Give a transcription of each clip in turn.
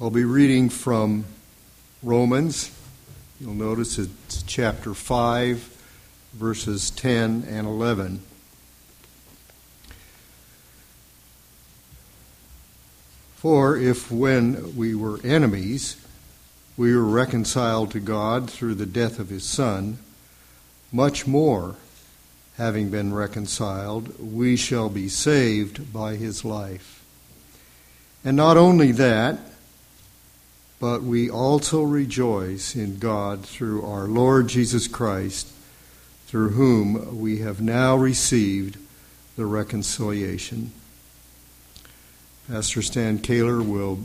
I'll be reading from Romans. You'll notice it's chapter 5, verses 10 and 11. For if when we were enemies, we were reconciled to God through the death of his Son, much more, having been reconciled, we shall be saved by his life. And not only that, but we also rejoice in God through our Lord Jesus Christ, through whom we have now received the reconciliation. Pastor Stan Kaler will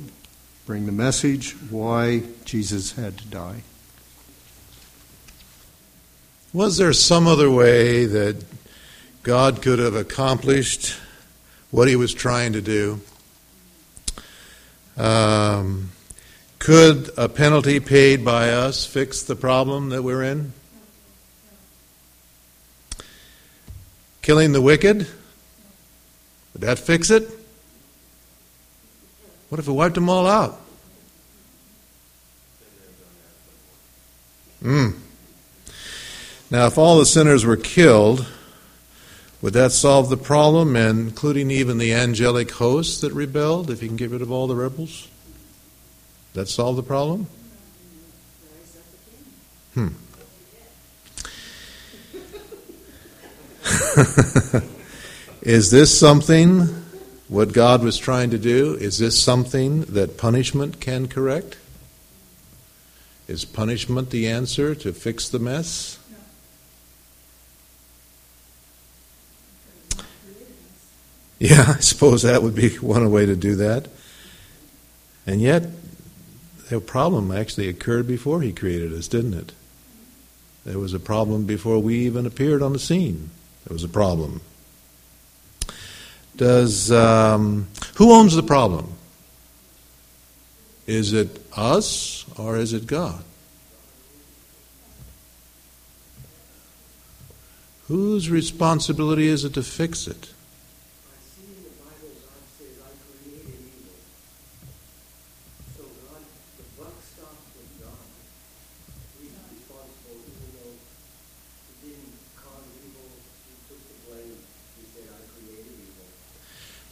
bring the message why Jesus had to die. Was there some other way that God could have accomplished what he was trying to do? Um, could a penalty paid by us fix the problem that we're in? Killing the wicked? Would that fix it? What if we wiped them all out? Mm. Now, if all the sinners were killed, would that solve the problem, including even the angelic hosts that rebelled, if you can get rid of all the rebels? That solve the problem? Hmm. Is this something what God was trying to do? Is this something that punishment can correct? Is punishment the answer to fix the mess? Yeah, I suppose that would be one way to do that. And yet, the problem actually occurred before he created us, didn't it? There was a problem before we even appeared on the scene. There was a problem. Does um, who owns the problem? Is it us or is it God? Whose responsibility is it to fix it?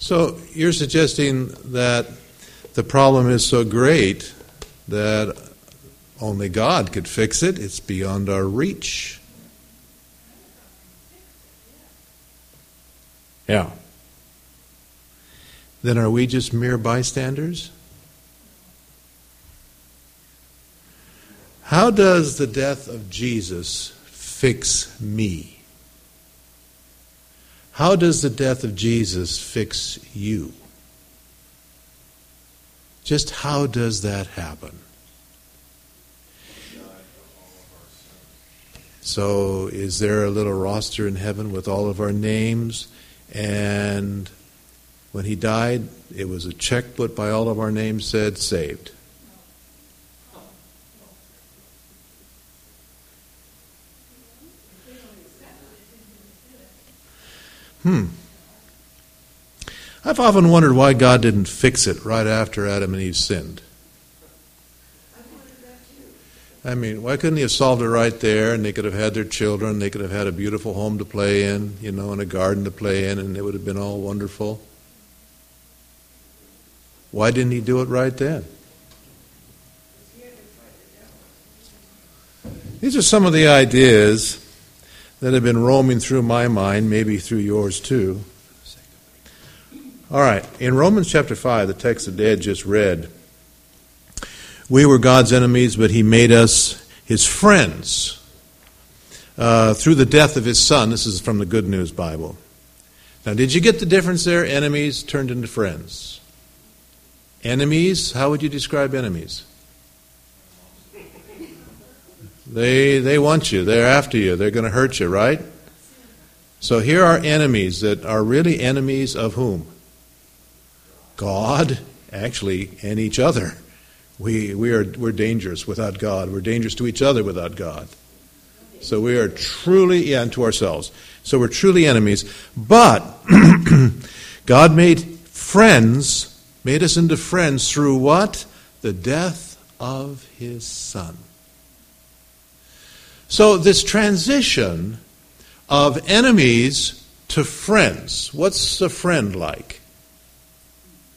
So you're suggesting that the problem is so great that only God could fix it. It's beyond our reach. Yeah. Then are we just mere bystanders? How does the death of Jesus fix me? How does the death of Jesus fix you? Just how does that happen? So, is there a little roster in heaven with all of our names? And when he died, it was a check put by all of our names said saved. Hmm. I've often wondered why God didn't fix it right after Adam and Eve sinned. I mean, why couldn't he have solved it right there and they could have had their children, they could have had a beautiful home to play in, you know, and a garden to play in, and it would have been all wonderful? Why didn't he do it right then? These are some of the ideas that have been roaming through my mind, maybe through yours too. All right, in Romans chapter 5, the text that Dad just read, we were God's enemies, but He made us His friends uh, through the death of His Son. This is from the Good News Bible. Now, did you get the difference there? Enemies turned into friends. Enemies, how would you describe enemies? They, they want you. They're after you. They're going to hurt you, right? So here are enemies that are really enemies of whom? God, actually, and each other. We, we are, we're dangerous without God. We're dangerous to each other without God. So we are truly, yeah, and to ourselves. So we're truly enemies. But God made friends, made us into friends through what? the death of his son. So, this transition of enemies to friends. What's a friend like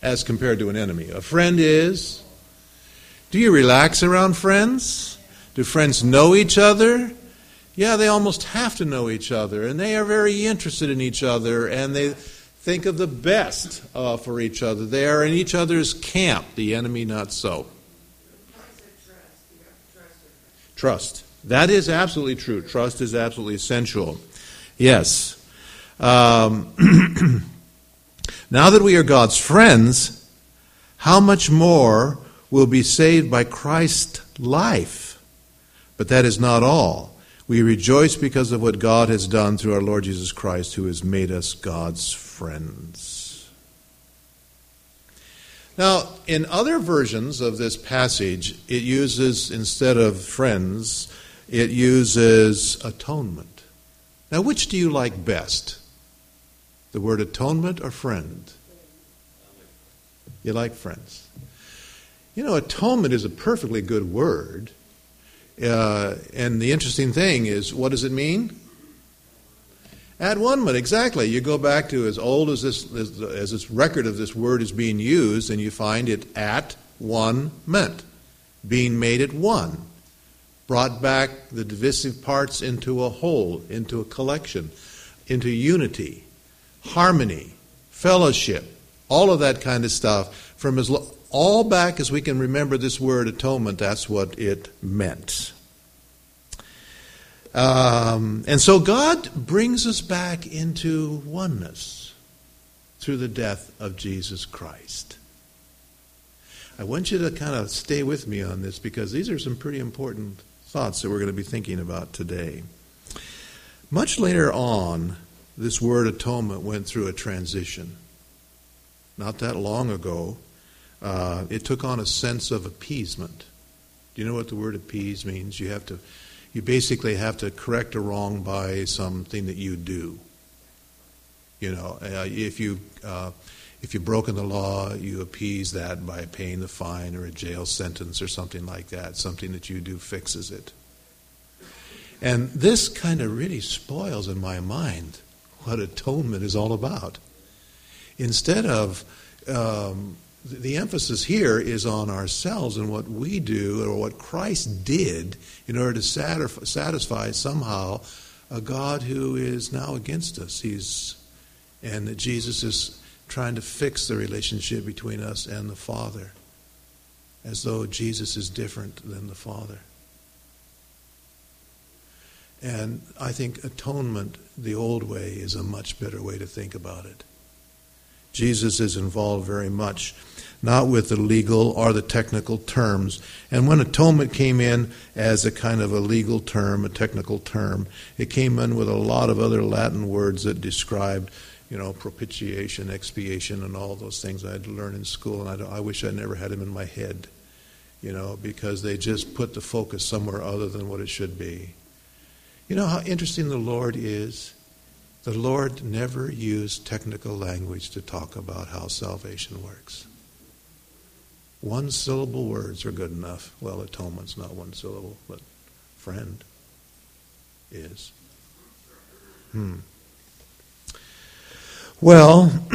as compared to an enemy? A friend is. Do you relax around friends? Do friends know each other? Yeah, they almost have to know each other, and they are very interested in each other, and they think of the best uh, for each other. They are in each other's camp, the enemy not so. Trust. That is absolutely true. Trust is absolutely essential. Yes. Um, now that we are God's friends, how much more will be saved by Christ's life? But that is not all. We rejoice because of what God has done through our Lord Jesus Christ, who has made us God's friends. Now, in other versions of this passage, it uses, instead of friends, it uses atonement. Now, which do you like best? The word atonement or friend? You like friends. You know, atonement is a perfectly good word. Uh, and the interesting thing is, what does it mean? At one minute, exactly. You go back to as old as this, as, as this record of this word is being used, and you find it at one meant, being made at one brought back the divisive parts into a whole, into a collection, into unity, harmony, fellowship, all of that kind of stuff. From as lo- all back as we can remember this word atonement, that's what it meant. Um, and so God brings us back into oneness through the death of Jesus Christ. I want you to kind of stay with me on this because these are some pretty important thoughts that we're going to be thinking about today. Much later on, this word atonement went through a transition. Not that long ago, uh, it took on a sense of appeasement. Do you know what the word appease means? You have to, you basically have to correct a wrong by something that you do. You know, uh, if you uh, if you've broken the law, you appease that by paying the fine or a jail sentence or something like that. Something that you do fixes it. And this kind of really spoils in my mind what atonement is all about. Instead of, um, the emphasis here is on ourselves and what we do or what Christ did in order to satisfy somehow a God who is now against us. He's, and that Jesus is trying to fix the relationship between us and the Father, as though Jesus is different than the Father. And I think atonement, the old way, is a much better way to think about it. Jesus is involved very much, not with the legal or the technical terms. And when atonement came in as a kind of a legal term, a technical term, it came in with a lot of other Latin words that described you know, propitiation, expiation, and all those things I had to learn in school, and I, I wish I never had them in my head, you know, because they just put the focus somewhere other than what it should be. You know how interesting the Lord is? The Lord never used technical language to talk about how salvation works. One syllable words are good enough. Well, atonement's not one syllable, but friend is. Hmm. Well,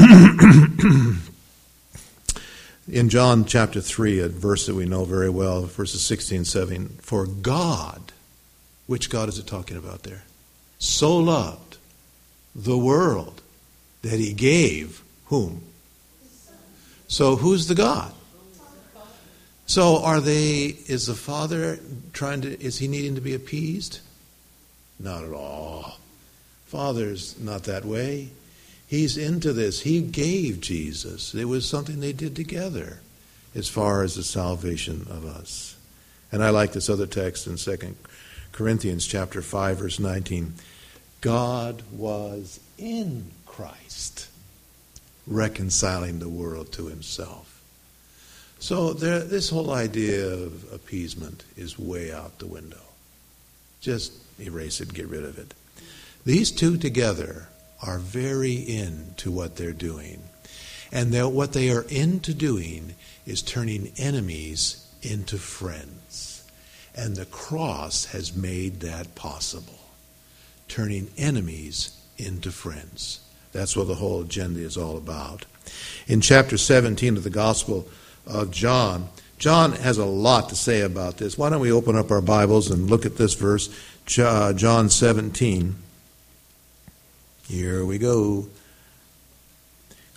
in John chapter 3, a verse that we know very well, verses 16 17, for God, which God is it talking about there? So loved the world that he gave whom? So who's the God? So are they is the father trying to is he needing to be appeased? Not at all. Father's not that way. He's into this. He gave Jesus. It was something they did together as far as the salvation of us. And I like this other text in 2 Corinthians chapter 5 verse 19. God was in Christ reconciling the world to himself. So there, this whole idea of appeasement is way out the window. Just erase it, get rid of it. These two together are very into what they're doing. And what they are into doing is turning enemies into friends. And the cross has made that possible. Turning enemies into friends. That's what the whole agenda is all about. In chapter 17 of the Gospel of John, John has a lot to say about this. Why don't we open up our Bibles and look at this verse, uh, John 17. Here we go.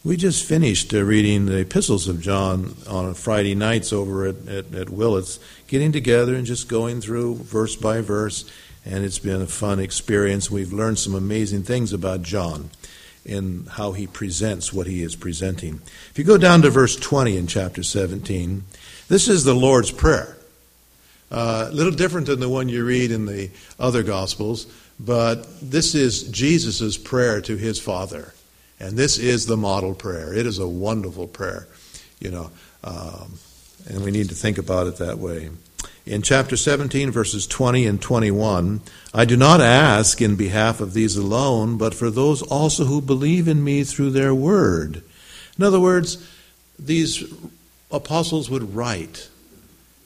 We just finished uh, reading the epistles of John on Friday nights over at, at, at Willits, getting together and just going through verse by verse, and it's been a fun experience. We've learned some amazing things about John in how he presents what he is presenting. If you go down to verse 20 in chapter 17, this is the Lord's Prayer. Uh, a little different than the one you read in the other Gospels, but this is Jesus' prayer to his Father. And this is the model prayer. It is a wonderful prayer, you know, um, and we need to think about it that way. In chapter 17, verses 20 and 21, I do not ask in behalf of these alone, but for those also who believe in me through their word. In other words, these apostles would write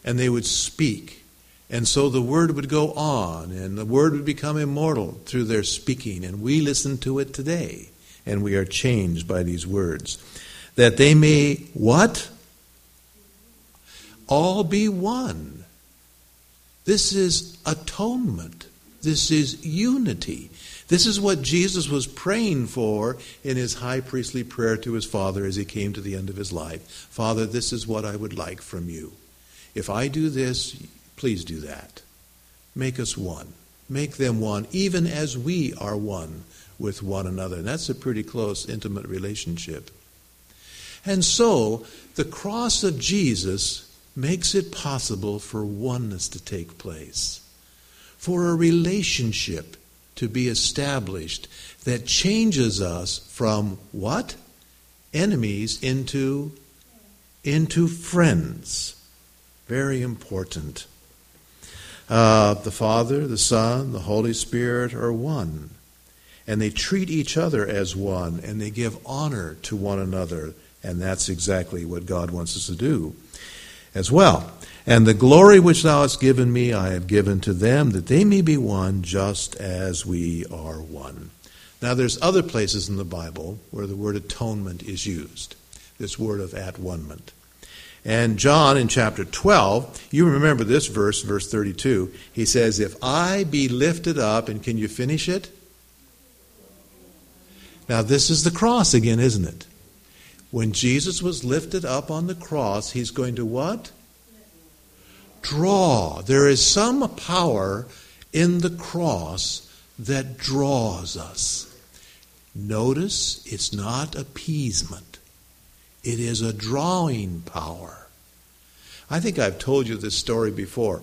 and they would speak. And so the word would go on and the word would become immortal through their speaking. And we listen to it today and we are changed by these words. That they may what? All be one. This is atonement. This is unity. This is what Jesus was praying for in his high priestly prayer to his Father as he came to the end of his life. Father, this is what I would like from you. If I do this, please do that. Make us one. Make them one, even as we are one with one another. And that's a pretty close, intimate relationship. And so, the cross of Jesus makes it possible for oneness to take place, for a relationship to be established that changes us from what? Enemies into, into friends. Very important. Uh, the Father, the Son, the Holy Spirit are one. And they treat each other as one, and they give honor to one another. And that's exactly what God wants us to do as well. And the glory which thou hast given me, I have given to them, that they may be one, just as we are one. Now, there's other places in the Bible where the word atonement is used, this word of at one And John in chapter 12, you remember this verse, verse 32. He says, If I be lifted up, and can you finish it? Now, this is the cross again, isn't it? When Jesus was lifted up on the cross, he's going to what? draw. There is some power in the cross that draws us. Notice it's not appeasement, it is a drawing power. I think I've told you this story before.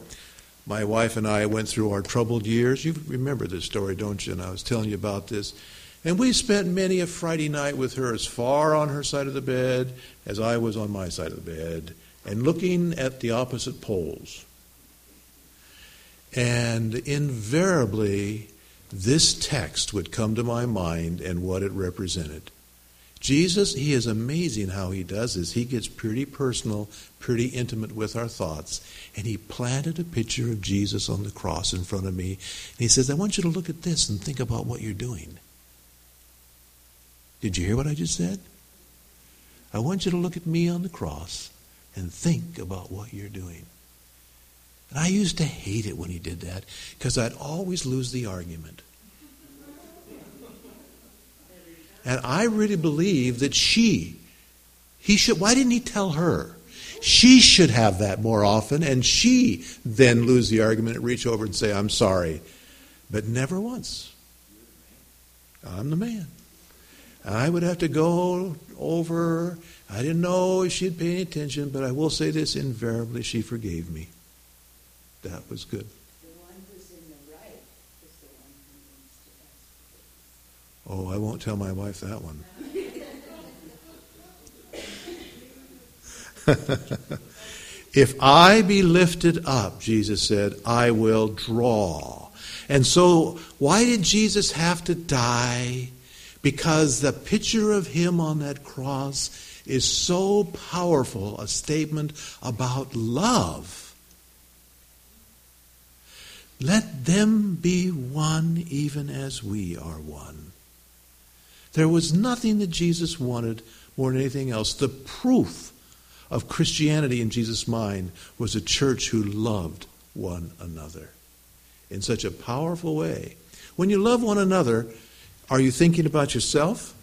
My wife and I went through our troubled years. You remember this story, don't you? And I was telling you about this. And we spent many a Friday night with her as far on her side of the bed as I was on my side of the bed and looking at the opposite poles. And invariably, this text would come to my mind and what it represented. Jesus, he is amazing how he does this. He gets pretty personal, pretty intimate with our thoughts. And he planted a picture of Jesus on the cross in front of me. And he says, I want you to look at this and think about what you're doing. Did you hear what I just said? I want you to look at me on the cross and think about what you're doing. And I used to hate it when he did that because I'd always lose the argument. And I really believe that she, he should, why didn't he tell her? She should have that more often, and she then lose the argument and reach over and say, I'm sorry. But never once. I'm the man. I would have to go over. I didn't know if she'd pay any attention, but I will say this invariably, she forgave me. That was good. Oh, I won't tell my wife that one. if I be lifted up, Jesus said, I will draw. And so, why did Jesus have to die? Because the picture of him on that cross is so powerful a statement about love. Let them be one even as we are one. There was nothing that Jesus wanted more than anything else. The proof of Christianity in Jesus' mind was a church who loved one another in such a powerful way. When you love one another, are you thinking about yourself?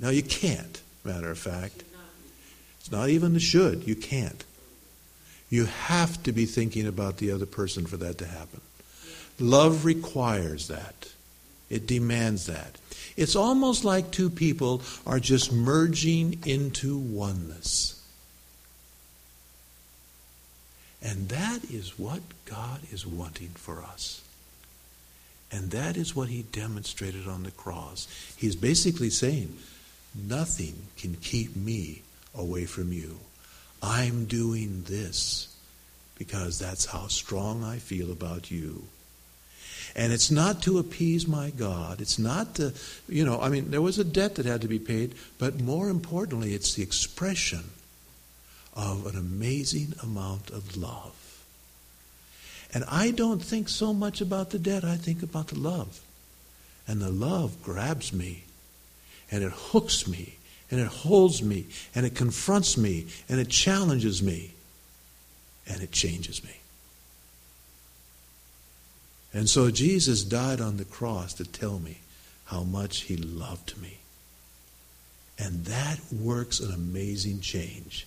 No, you can't, matter of fact. It's not even the should. You can't. You have to be thinking about the other person for that to happen. Love requires that, it demands that. It's almost like two people are just merging into oneness. And that is what God is wanting for us. And that is what he demonstrated on the cross. He's basically saying, Nothing can keep me away from you. I'm doing this because that's how strong I feel about you. And it's not to appease my God. It's not to, you know, I mean, there was a debt that had to be paid, but more importantly, it's the expression of an amazing amount of love. And I don't think so much about the debt, I think about the love. And the love grabs me, and it hooks me, and it holds me, and it confronts me, and it challenges me, and it changes me. And so Jesus died on the cross to tell me how much he loved me. And that works an amazing change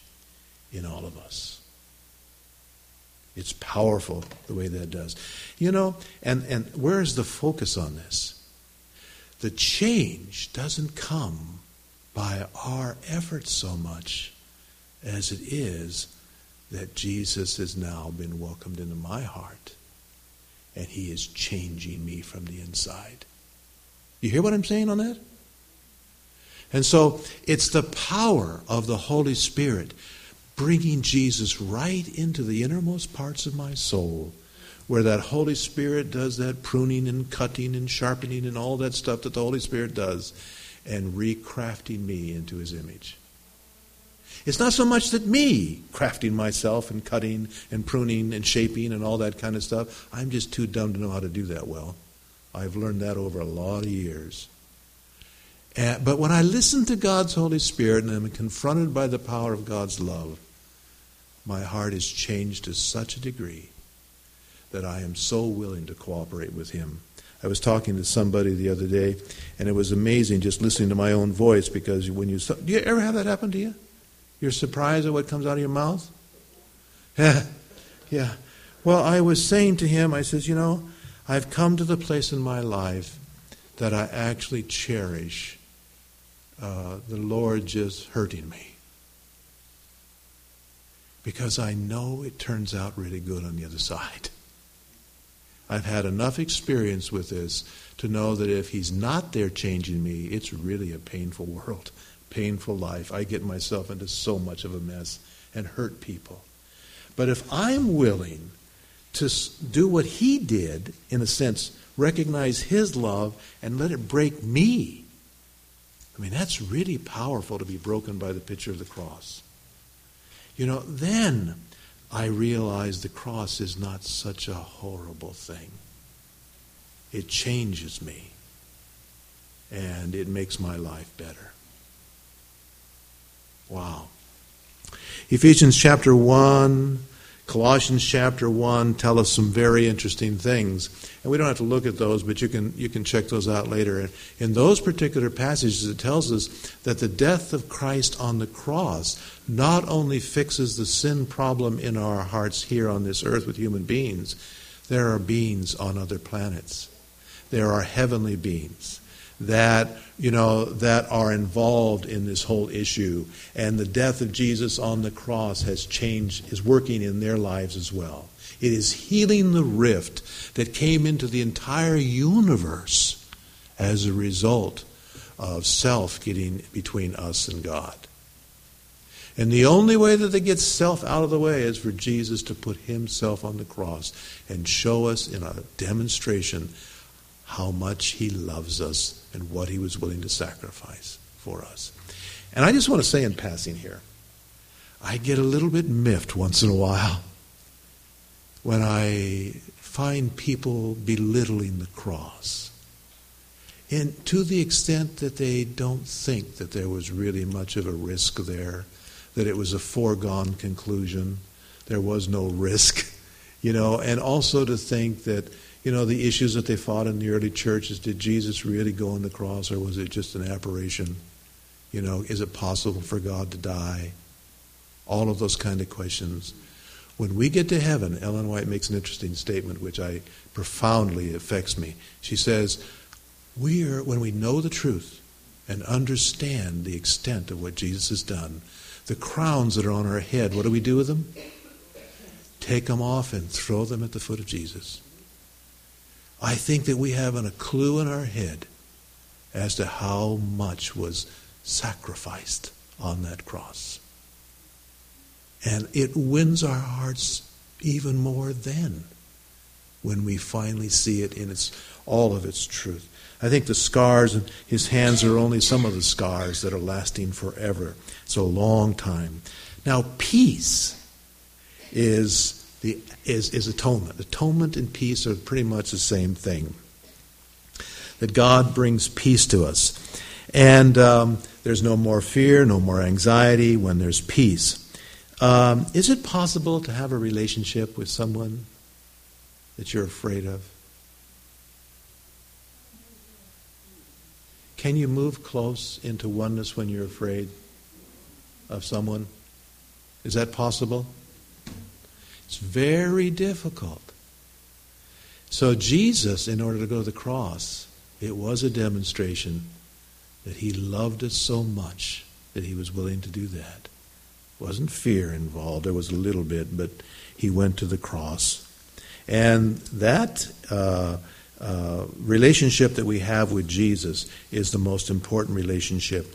in all of us. It's powerful the way that does. You know, and, and where is the focus on this? The change doesn't come by our efforts so much as it is that Jesus has now been welcomed into my heart and he is changing me from the inside. You hear what I'm saying on that? And so it's the power of the Holy Spirit bringing Jesus right into the innermost parts of my soul, where that Holy Spirit does that pruning and cutting and sharpening and all that stuff that the Holy Spirit does, and recrafting me into His image. It's not so much that me crafting myself and cutting and pruning and shaping and all that kind of stuff. I'm just too dumb to know how to do that well. I've learned that over a lot of years. And, but when I listen to God's Holy Spirit and I'm confronted by the power of God's love, my heart is changed to such a degree that I am so willing to cooperate with Him. I was talking to somebody the other day, and it was amazing just listening to my own voice because when you do you ever have that happen to you? You're surprised at what comes out of your mouth. Yeah, yeah. Well, I was saying to him, I says, you know, I've come to the place in my life that I actually cherish uh, the Lord just hurting me because I know it turns out really good on the other side. I've had enough experience with this to know that if He's not there changing me, it's really a painful world, painful life. I get myself into so much of a mess and hurt people. But if I'm willing to do what He did, in a sense, recognize His love and let it break me, I mean, that's really powerful to be broken by the picture of the cross. You know, then I realize the cross is not such a horrible thing. It changes me, and it makes my life better. Wow. Ephesians chapter 1 Colossians chapter 1 tell us some very interesting things. And we don't have to look at those, but you can, you can check those out later. In those particular passages, it tells us that the death of Christ on the cross not only fixes the sin problem in our hearts here on this earth with human beings, there are beings on other planets. There are heavenly beings that you know that are involved in this whole issue. And the death of Jesus on the cross has changed is working in their lives as well. It is healing the rift that came into the entire universe as a result of self getting between us and God. And the only way that they get self out of the way is for Jesus to put himself on the cross and show us in a demonstration how much he loves us and what he was willing to sacrifice for us. And I just want to say in passing here, I get a little bit miffed once in a while when I find people belittling the cross. And to the extent that they don't think that there was really much of a risk there, that it was a foregone conclusion, there was no risk, you know, and also to think that, you know, the issues that they fought in the early churches did Jesus really go on the cross or was it just an apparition? You know, is it possible for God to die? All of those kind of questions. When we get to heaven, Ellen White makes an interesting statement which I profoundly affects me. She says, we are, when we know the truth and understand the extent of what Jesus has done, the crowns that are on our head, what do we do with them? Take them off and throw them at the foot of Jesus. I think that we have a clue in our head as to how much was sacrificed on that cross. And it wins our hearts even more then when we finally see it in its all of its truth. I think the scars in his hands are only some of the scars that are lasting forever. It's a long time. Now, peace is, the, is, is atonement. Atonement and peace are pretty much the same thing. That God brings peace to us. And um, there's no more fear, no more anxiety when there's peace. Um, is it possible to have a relationship with someone that you're afraid of? Can you move close into oneness when you're afraid of someone? Is that possible? It's very difficult. So, Jesus, in order to go to the cross, it was a demonstration that he loved us so much that he was willing to do that. Wasn't fear involved, there was a little bit, but he went to the cross. And that. Uh, uh, relationship that we have with Jesus is the most important relationship.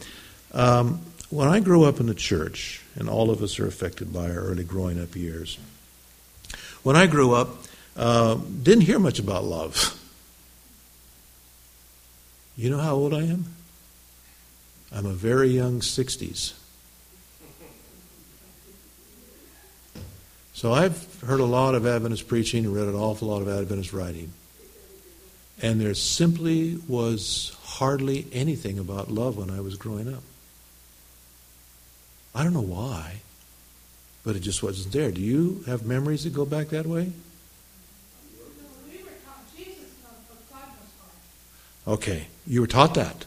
Um, when I grew up in the church, and all of us are affected by our early growing up years, when I grew up, uh, didn't hear much about love. You know how old I am? I'm a very young 60s. So I've heard a lot of Adventist preaching and read an awful lot of Adventist writing. And there simply was hardly anything about love when I was growing up. I don't know why, but it just wasn't there. Do you have memories that go back that way? Okay, you were taught that.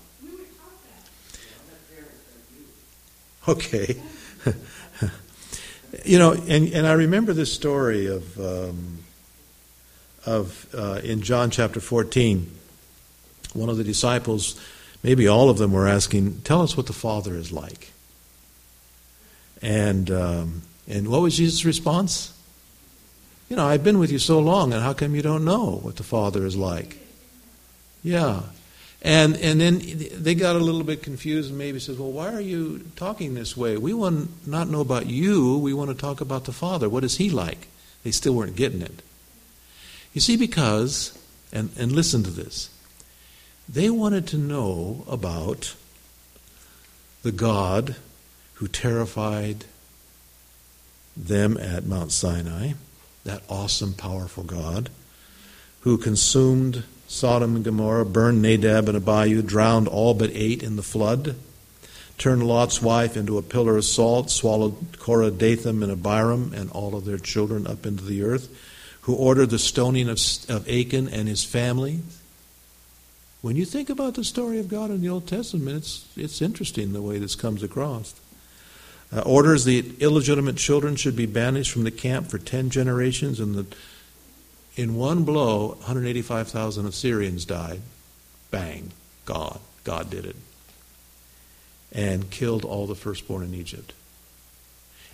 Okay. you know, and, and I remember this story of um, of uh, in John chapter 14, one of the disciples, maybe all of them, were asking, "Tell us what the Father is like." And um, and what was Jesus' response? You know, I've been with you so long, and how come you don't know what the Father is like? Yeah. And, and then they got a little bit confused and maybe says, Well, why are you talking this way? We want to not know about you. We want to talk about the Father. What is He like? They still weren't getting it. You see, because, and, and listen to this, they wanted to know about the God who terrified them at Mount Sinai, that awesome, powerful God, who consumed Sodom and Gomorrah, burned Nadab and Abihu, drowned all but eight in the flood, turned Lot's wife into a pillar of salt, swallowed Korah, Dathan, and Abiram and all of their children up into the earth, who ordered the stoning of, of Achan and his family. When you think about the story of God in the Old Testament, it's, it's interesting the way this comes across. Uh, orders the illegitimate children should be banished from the camp for 10 generations, and the, in one blow, 185,000 Assyrians died. Bang. God. God did it. And killed all the firstborn in Egypt.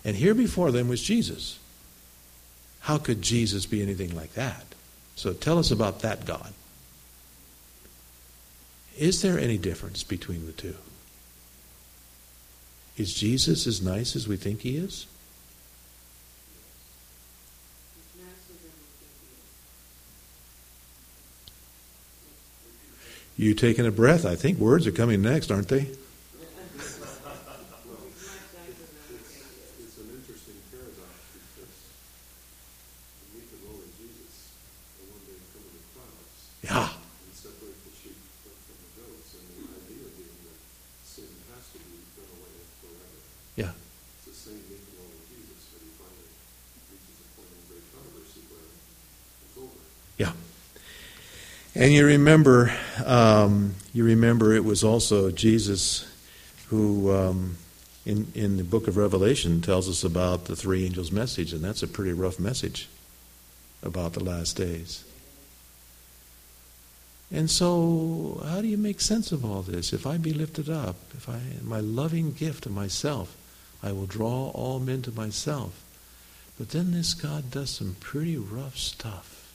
And here before them was Jesus. How could Jesus be anything like that? So tell us about that God. Is there any difference between the two? Is Jesus as nice as we think he is? You taking a breath? I think words are coming next, aren't they? Yeah. It's the same thing with Jesus but you find it reaches a point of great controversy where it's over. Yeah. And you remember, um, you remember it was also Jesus who, um, in, in the book of Revelation, tells us about the three angels' message, and that's a pretty rough message about the last days. And so, how do you make sense of all this? If I be lifted up, if I my loving gift of myself I will draw all men to myself. But then this God does some pretty rough stuff.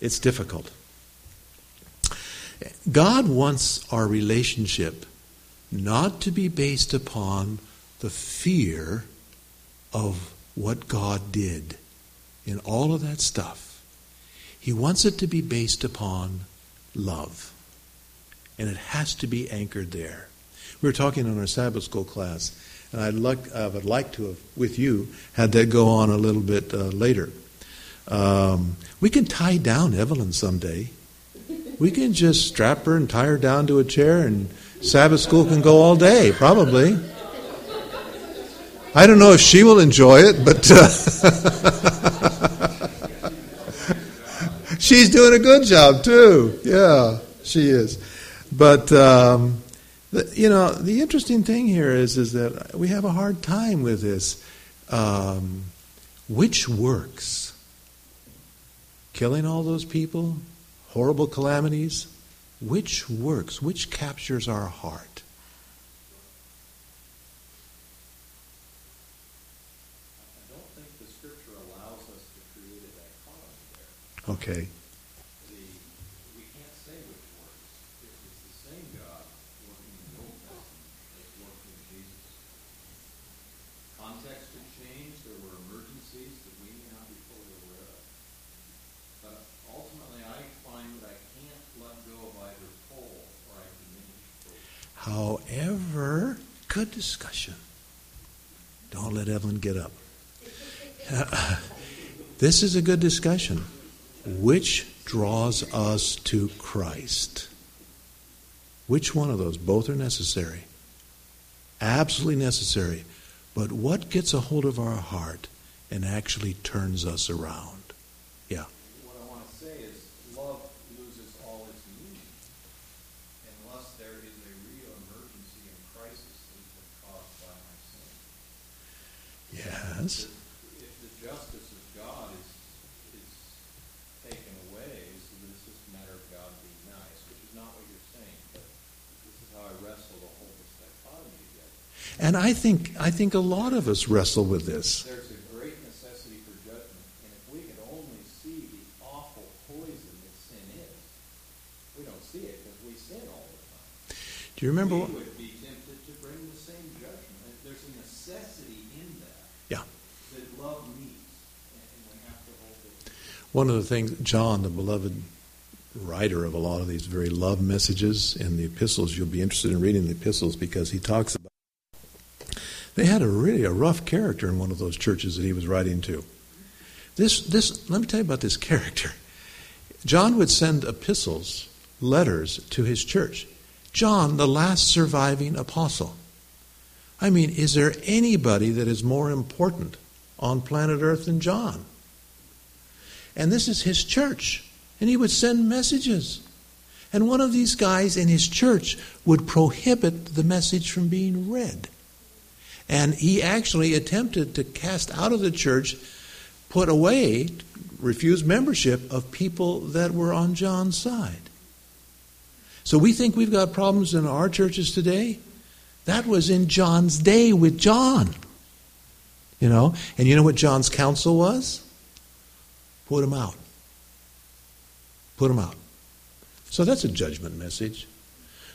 It's difficult. God wants our relationship not to be based upon the fear of what God did in all of that stuff. He wants it to be based upon love. And it has to be anchored there. We were talking in our Sabbath school class, and I'd like, I would like to have, with you, had that go on a little bit uh, later. Um, we can tie down Evelyn someday. We can just strap her and tie her down to a chair, and Sabbath school can go all day, probably. I don't know if she will enjoy it, but. Uh, She's doing a good job too. Yeah, she is. But um, the, you know, the interesting thing here is is that we have a hard time with this. Um, which works? Killing all those people, horrible calamities. Which works? Which captures our heart? I don't think the scripture allows us to create a dichotomy there. Okay. However, good discussion. Don't let Evelyn get up. this is a good discussion. Which draws us to Christ? Which one of those? Both are necessary. Absolutely necessary. But what gets a hold of our heart and actually turns us around? Yeah. If, the justice of God is, is taken away, so that it's just a matter of God being nice, which is not what you're saying, but this is how I wrestle to hold this dichotomy together. And I think I think a lot of us wrestle with this. There's a great necessity for judgment, and if we could only see the awful poison that sin is, we don't see it because we sin all the time. Do you remember? We would be tempted to bring the same judgment. There's a necessity in that. Yeah. One of the things, John, the beloved writer of a lot of these very love messages in the epistles, you'll be interested in reading the epistles because he talks about. They had a really a rough character in one of those churches that he was writing to. This, this, let me tell you about this character. John would send epistles, letters to his church. John, the last surviving apostle. I mean, is there anybody that is more important on planet Earth than John? And this is his church. And he would send messages. And one of these guys in his church would prohibit the message from being read. And he actually attempted to cast out of the church, put away, refuse membership of people that were on John's side. So we think we've got problems in our churches today. That was in John's day with John. You know? And you know what John's counsel was? Put them out. Put them out. So that's a judgment message.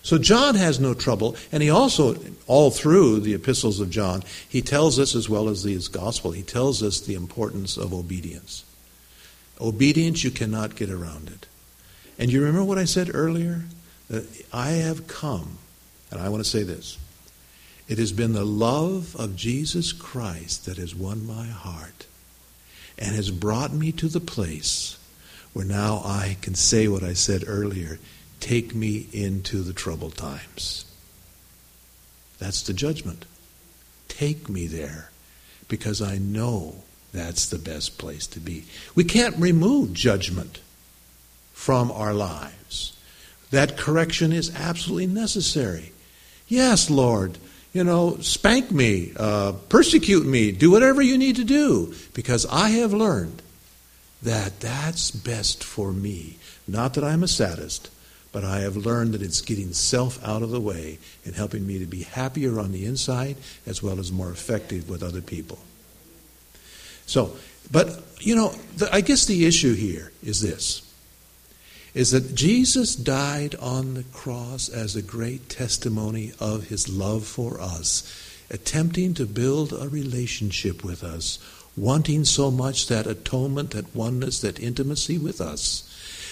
So John has no trouble, and he also, all through the epistles of John, he tells us, as well as his gospel, he tells us the importance of obedience. Obedience, you cannot get around it. And you remember what I said earlier? That I have come, and I want to say this it has been the love of Jesus Christ that has won my heart and has brought me to the place where now I can say what I said earlier take me into the troubled times. That's the judgment. Take me there because I know that's the best place to be. We can't remove judgment from our lives. That correction is absolutely necessary. Yes, Lord, you know, spank me, uh, persecute me, do whatever you need to do, because I have learned that that's best for me. Not that I'm a sadist, but I have learned that it's getting self out of the way and helping me to be happier on the inside as well as more effective with other people. So, but, you know, the, I guess the issue here is this is that Jesus died on the cross as a great testimony of his love for us, attempting to build a relationship with us, wanting so much that atonement, that oneness, that intimacy with us,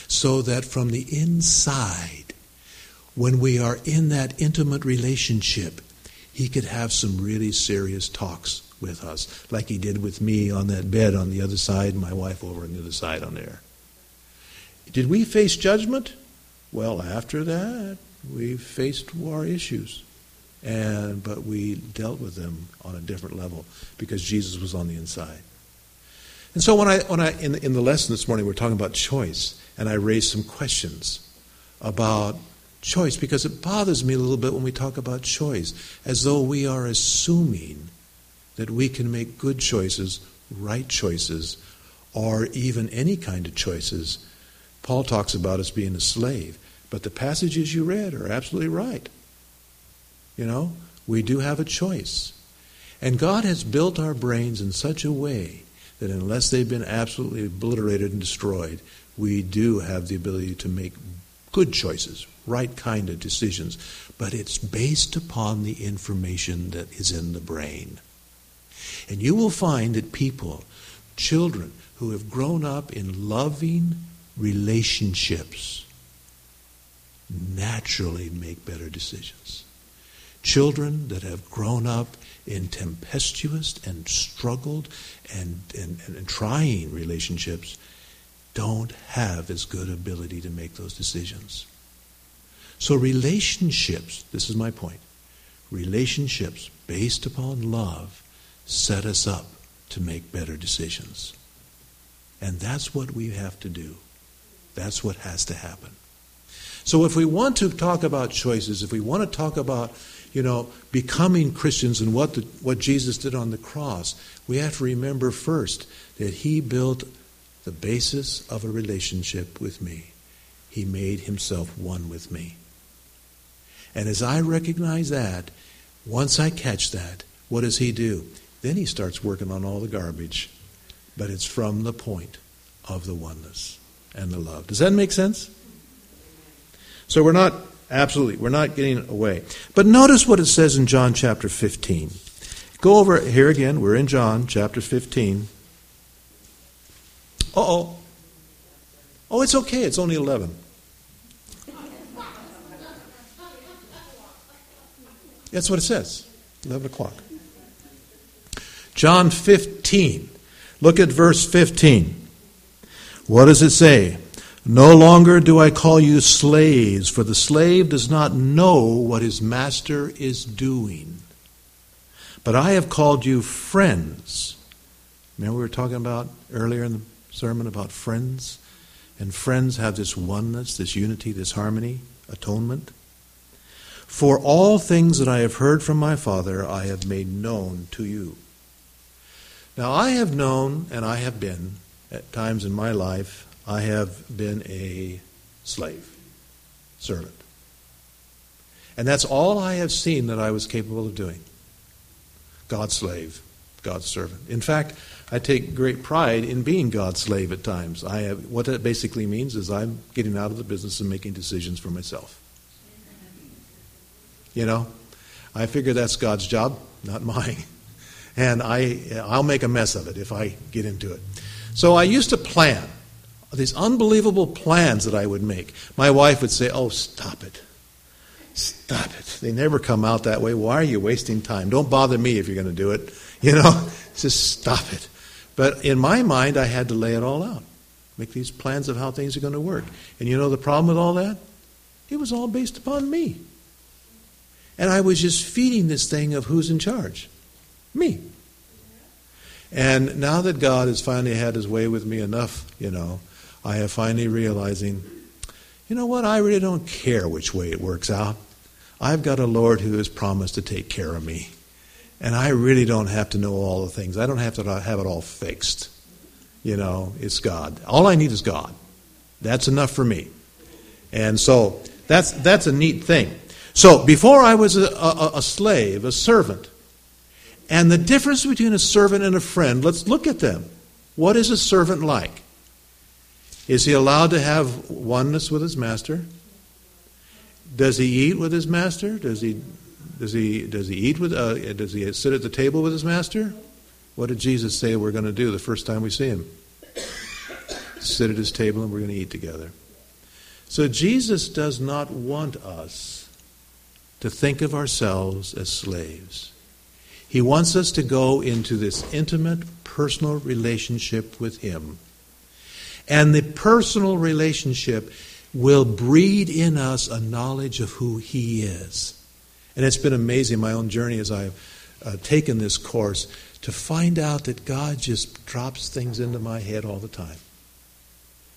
so that from the inside, when we are in that intimate relationship, he could have some really serious talks with us, like he did with me on that bed on the other side, my wife over on the other side on there. Did we face judgment? Well, after that, we faced war issues. And but we dealt with them on a different level because Jesus was on the inside. And so when I when I in in the lesson this morning we're talking about choice and I raised some questions about choice because it bothers me a little bit when we talk about choice as though we are assuming that we can make good choices, right choices, or even any kind of choices. Paul talks about us being a slave, but the passages you read are absolutely right. You know, we do have a choice. And God has built our brains in such a way that unless they've been absolutely obliterated and destroyed, we do have the ability to make good choices, right kind of decisions. But it's based upon the information that is in the brain. And you will find that people, children who have grown up in loving relationships, naturally make better decisions. Children that have grown up in tempestuous and struggled and, and, and, trying relationships don't have as good ability to make those decisions. So, relationships, this is my point, relationships based upon love set us up to make better decisions. And that's what we have to do. That's what has to happen. So if we want to talk about choices, if we want to talk about, you know, becoming Christians and what the, what Jesus did on the cross, we have to remember first that he built the basis of a relationship with me. He made himself one with me. And as I recognize that, once I catch that, what does he do? Then he starts working on all the garbage. But it's from the point of the oneness and the love. Does that make sense? So we're not, absolutely, we're not getting away. But notice what it says in John chapter 15. Go over here again. We're in John chapter 15. Uh oh. Oh, it's okay. It's only 11. That's what it says. 11 o'clock. John 15. Look at verse 15. What does it say? No longer do I call you slaves, for the slave does not know what his master is doing. But I have called you friends. Remember, we were talking about earlier in the sermon about friends? And friends have this oneness, this unity, this harmony, atonement. For all things that I have heard from my Father, I have made known to you. Now, I have known and I have been, at times in my life, I have been a slave, servant. And that's all I have seen that I was capable of doing God's slave, God's servant. In fact, I take great pride in being God's slave at times. I have, what that basically means is I'm getting out of the business and making decisions for myself. You know, I figure that's God's job, not mine and I, I'll make a mess of it if I get into it. So I used to plan these unbelievable plans that I would make. My wife would say, Oh, stop it. Stop it. They never come out that way. Why are you wasting time? Don't bother me if you're going to do it. You know, just stop it. But in my mind, I had to lay it all out, make these plans of how things are going to work. And you know the problem with all that? It was all based upon me. And I was just feeding this thing of who's in charge. Me. And now that God has finally had his way with me enough, you know, I have finally realizing, you know what, I really don't care which way it works out. I've got a Lord who has promised to take care of me. And I really don't have to know all the things. I don't have to have it all fixed. You know, it's God. All I need is God. That's enough for me. And so that's, that's a neat thing. So before I was a, a, a slave, a servant, and the difference between a servant and a friend, let's look at them. What is a servant like? Is he allowed to have oneness with his master? Does he eat with his master? Does he does he does he eat with uh, does he sit at the table with his master? What did Jesus say we're going to do the first time we see him? Sit at his table and we're going to eat together. So Jesus does not want us to think of ourselves as slaves. He wants us to go into this intimate, personal relationship with Him. And the personal relationship will breed in us a knowledge of who He is. And it's been amazing, my own journey as I've uh, taken this course, to find out that God just drops things into my head all the time.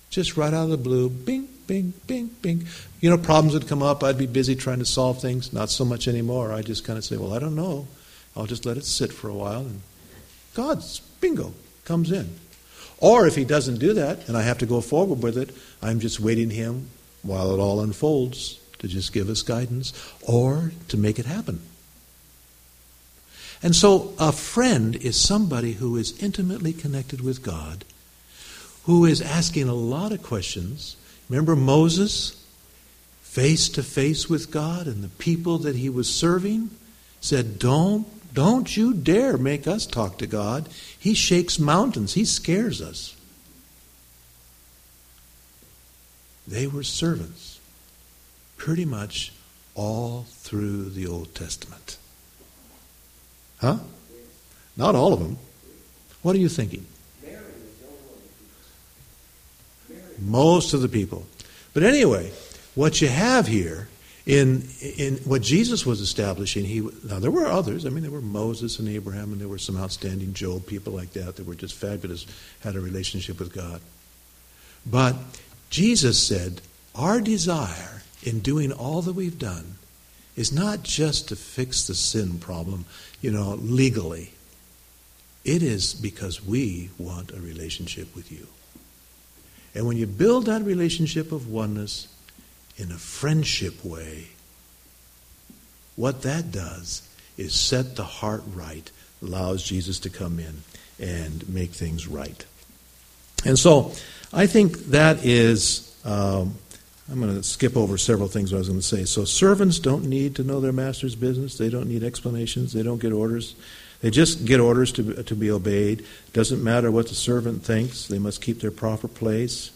Just right out of the blue, bing, bing, bing, bing. You know, problems would come up. I'd be busy trying to solve things. Not so much anymore. I just kind of say, well, I don't know. I'll just let it sit for a while, and God's bingo comes in. Or if He doesn't do that, and I have to go forward with it, I'm just waiting Him while it all unfolds to just give us guidance or to make it happen. And so, a friend is somebody who is intimately connected with God, who is asking a lot of questions. Remember Moses, face to face with God, and the people that he was serving said, Don't don't you dare make us talk to God. He shakes mountains, He scares us. They were servants pretty much all through the Old Testament. Huh? Not all of them. What are you thinking? Most of the people. But anyway, what you have here in, in what Jesus was establishing, he now there were others. I mean, there were Moses and Abraham, and there were some outstanding Job people like that that were just fabulous, had a relationship with God. But Jesus said, our desire in doing all that we've done is not just to fix the sin problem, you know, legally. It is because we want a relationship with you. And when you build that relationship of oneness, in a friendship way, what that does is set the heart right, allows Jesus to come in and make things right. And so I think that is, um, I'm going to skip over several things I was going to say. So servants don't need to know their master's business, they don't need explanations, they don't get orders. They just get orders to, to be obeyed. Doesn't matter what the servant thinks, they must keep their proper place.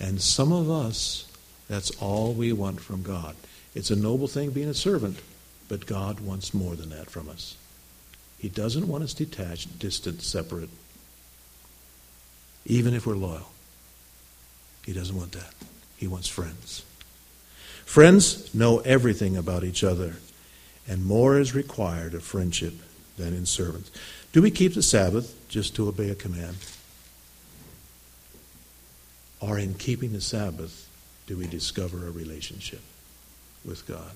And some of us that's all we want from God. It's a noble thing being a servant, but God wants more than that from us. He doesn't want us detached, distant, separate, even if we're loyal. He doesn't want that. He wants friends. Friends know everything about each other, and more is required of friendship than in servants. Do we keep the Sabbath just to obey a command? Or in keeping the Sabbath, do we discover a relationship with God.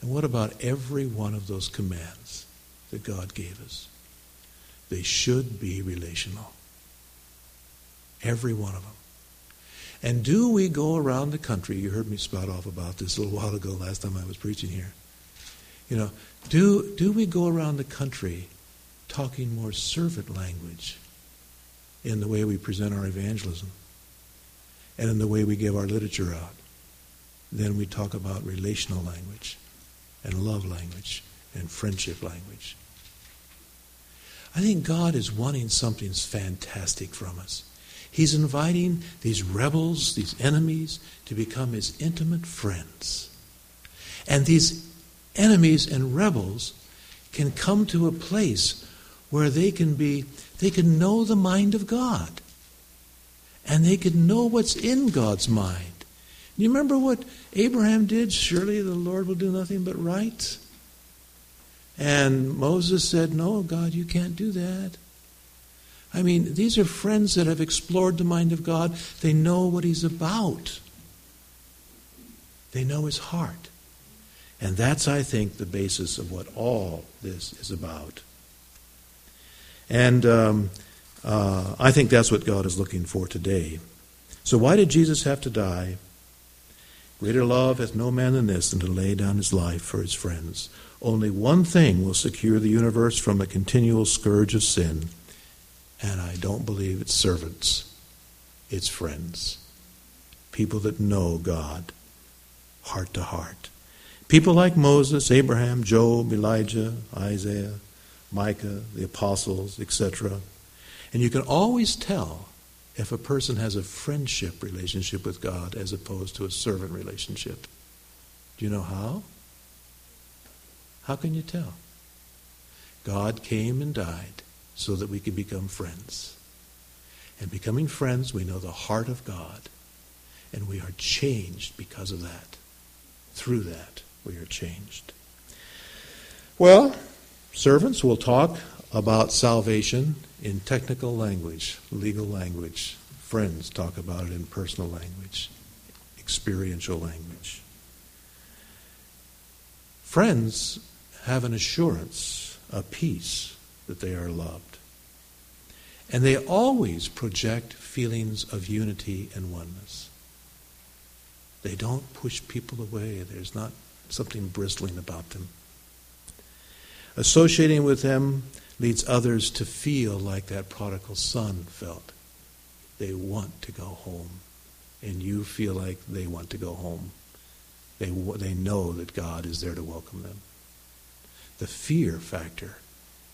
And what about every one of those commands that God gave us? They should be relational. Every one of them. And do we go around the country? You heard me spout off about this a little while ago, last time I was preaching here. You know, do, do we go around the country talking more servant language in the way we present our evangelism? And in the way we give our literature out. Then we talk about relational language and love language and friendship language. I think God is wanting something fantastic from us. He's inviting these rebels, these enemies, to become his intimate friends. And these enemies and rebels can come to a place where they can be, they can know the mind of God and they could know what's in God's mind. You remember what Abraham did? Surely the Lord will do nothing but right. And Moses said, No, God, you can't do that. I mean, these are friends that have explored the mind of God. They know what He's about, they know His heart. And that's, I think, the basis of what all this is about. And um, uh, I think that's what God is looking for today. So, why did Jesus have to die? Greater love hath no man than this, than to lay down his life for his friends. Only one thing will secure the universe from a continual scourge of sin, and I don't believe it's servants, it's friends. People that know God, heart to heart. People like Moses, Abraham, Job, Elijah, Isaiah, Micah, the apostles, etc. And you can always tell if a person has a friendship relationship with God as opposed to a servant relationship. Do you know how? How can you tell? God came and died so that we could become friends. And becoming friends, we know the heart of God. And we are changed because of that. Through that, we are changed. Well, servants will talk about salvation in technical language, legal language. Friends talk about it in personal language, experiential language. Friends have an assurance, a peace that they are loved. And they always project feelings of unity and oneness. They don't push people away. There's not something bristling about them. Associating with them leads others to feel like that prodigal son felt. They want to go home, and you feel like they want to go home. They, they know that God is there to welcome them. The fear factor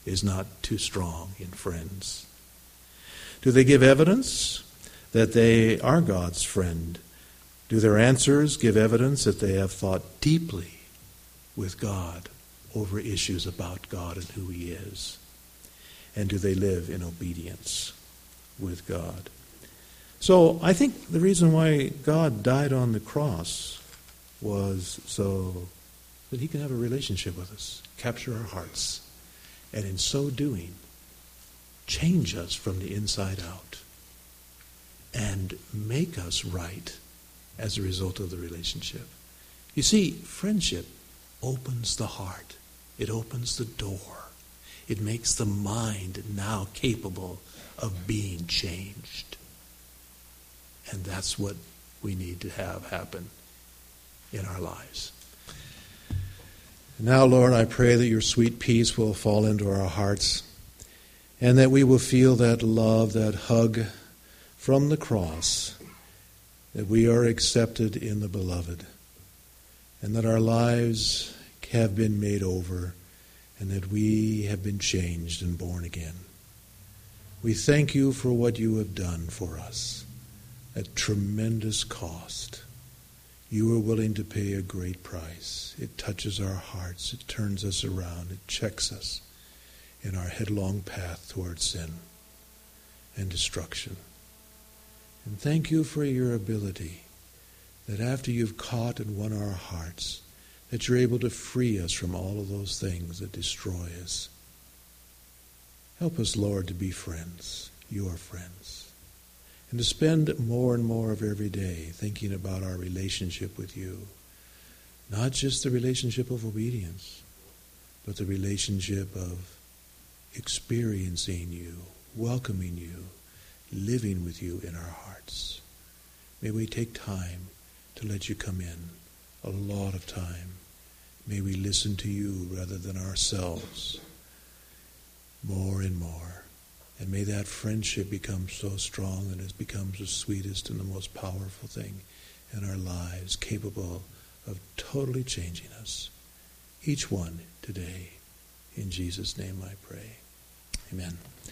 is not too strong in friends. Do they give evidence that they are God's friend? Do their answers give evidence that they have thought deeply with God over issues about God and who He is? And do they live in obedience with God? So I think the reason why God died on the cross was so that He can have a relationship with us, capture our hearts, and in so doing, change us from the inside out and make us right as a result of the relationship. You see, friendship opens the heart, it opens the door, it makes the mind now capable of being changed. And that's what we need to have happen in our lives. Now, Lord, I pray that your sweet peace will fall into our hearts and that we will feel that love, that hug from the cross, that we are accepted in the beloved, and that our lives have been made over, and that we have been changed and born again. We thank you for what you have done for us at tremendous cost. You are willing to pay a great price. It touches our hearts, it turns us around, it checks us in our headlong path towards sin and destruction. And thank you for your ability that after you've caught and won our hearts, that you're able to free us from all of those things that destroy us. Help us, Lord, to be friends, your friends, and to spend more and more of every day thinking about our relationship with you. Not just the relationship of obedience, but the relationship of experiencing you, welcoming you, living with you in our hearts. May we take time to let you come in, a lot of time. May we listen to you rather than ourselves more and more. And may that friendship become so strong that it becomes the sweetest and the most powerful thing in our lives, capable of totally changing us. Each one today. In Jesus' name I pray. Amen.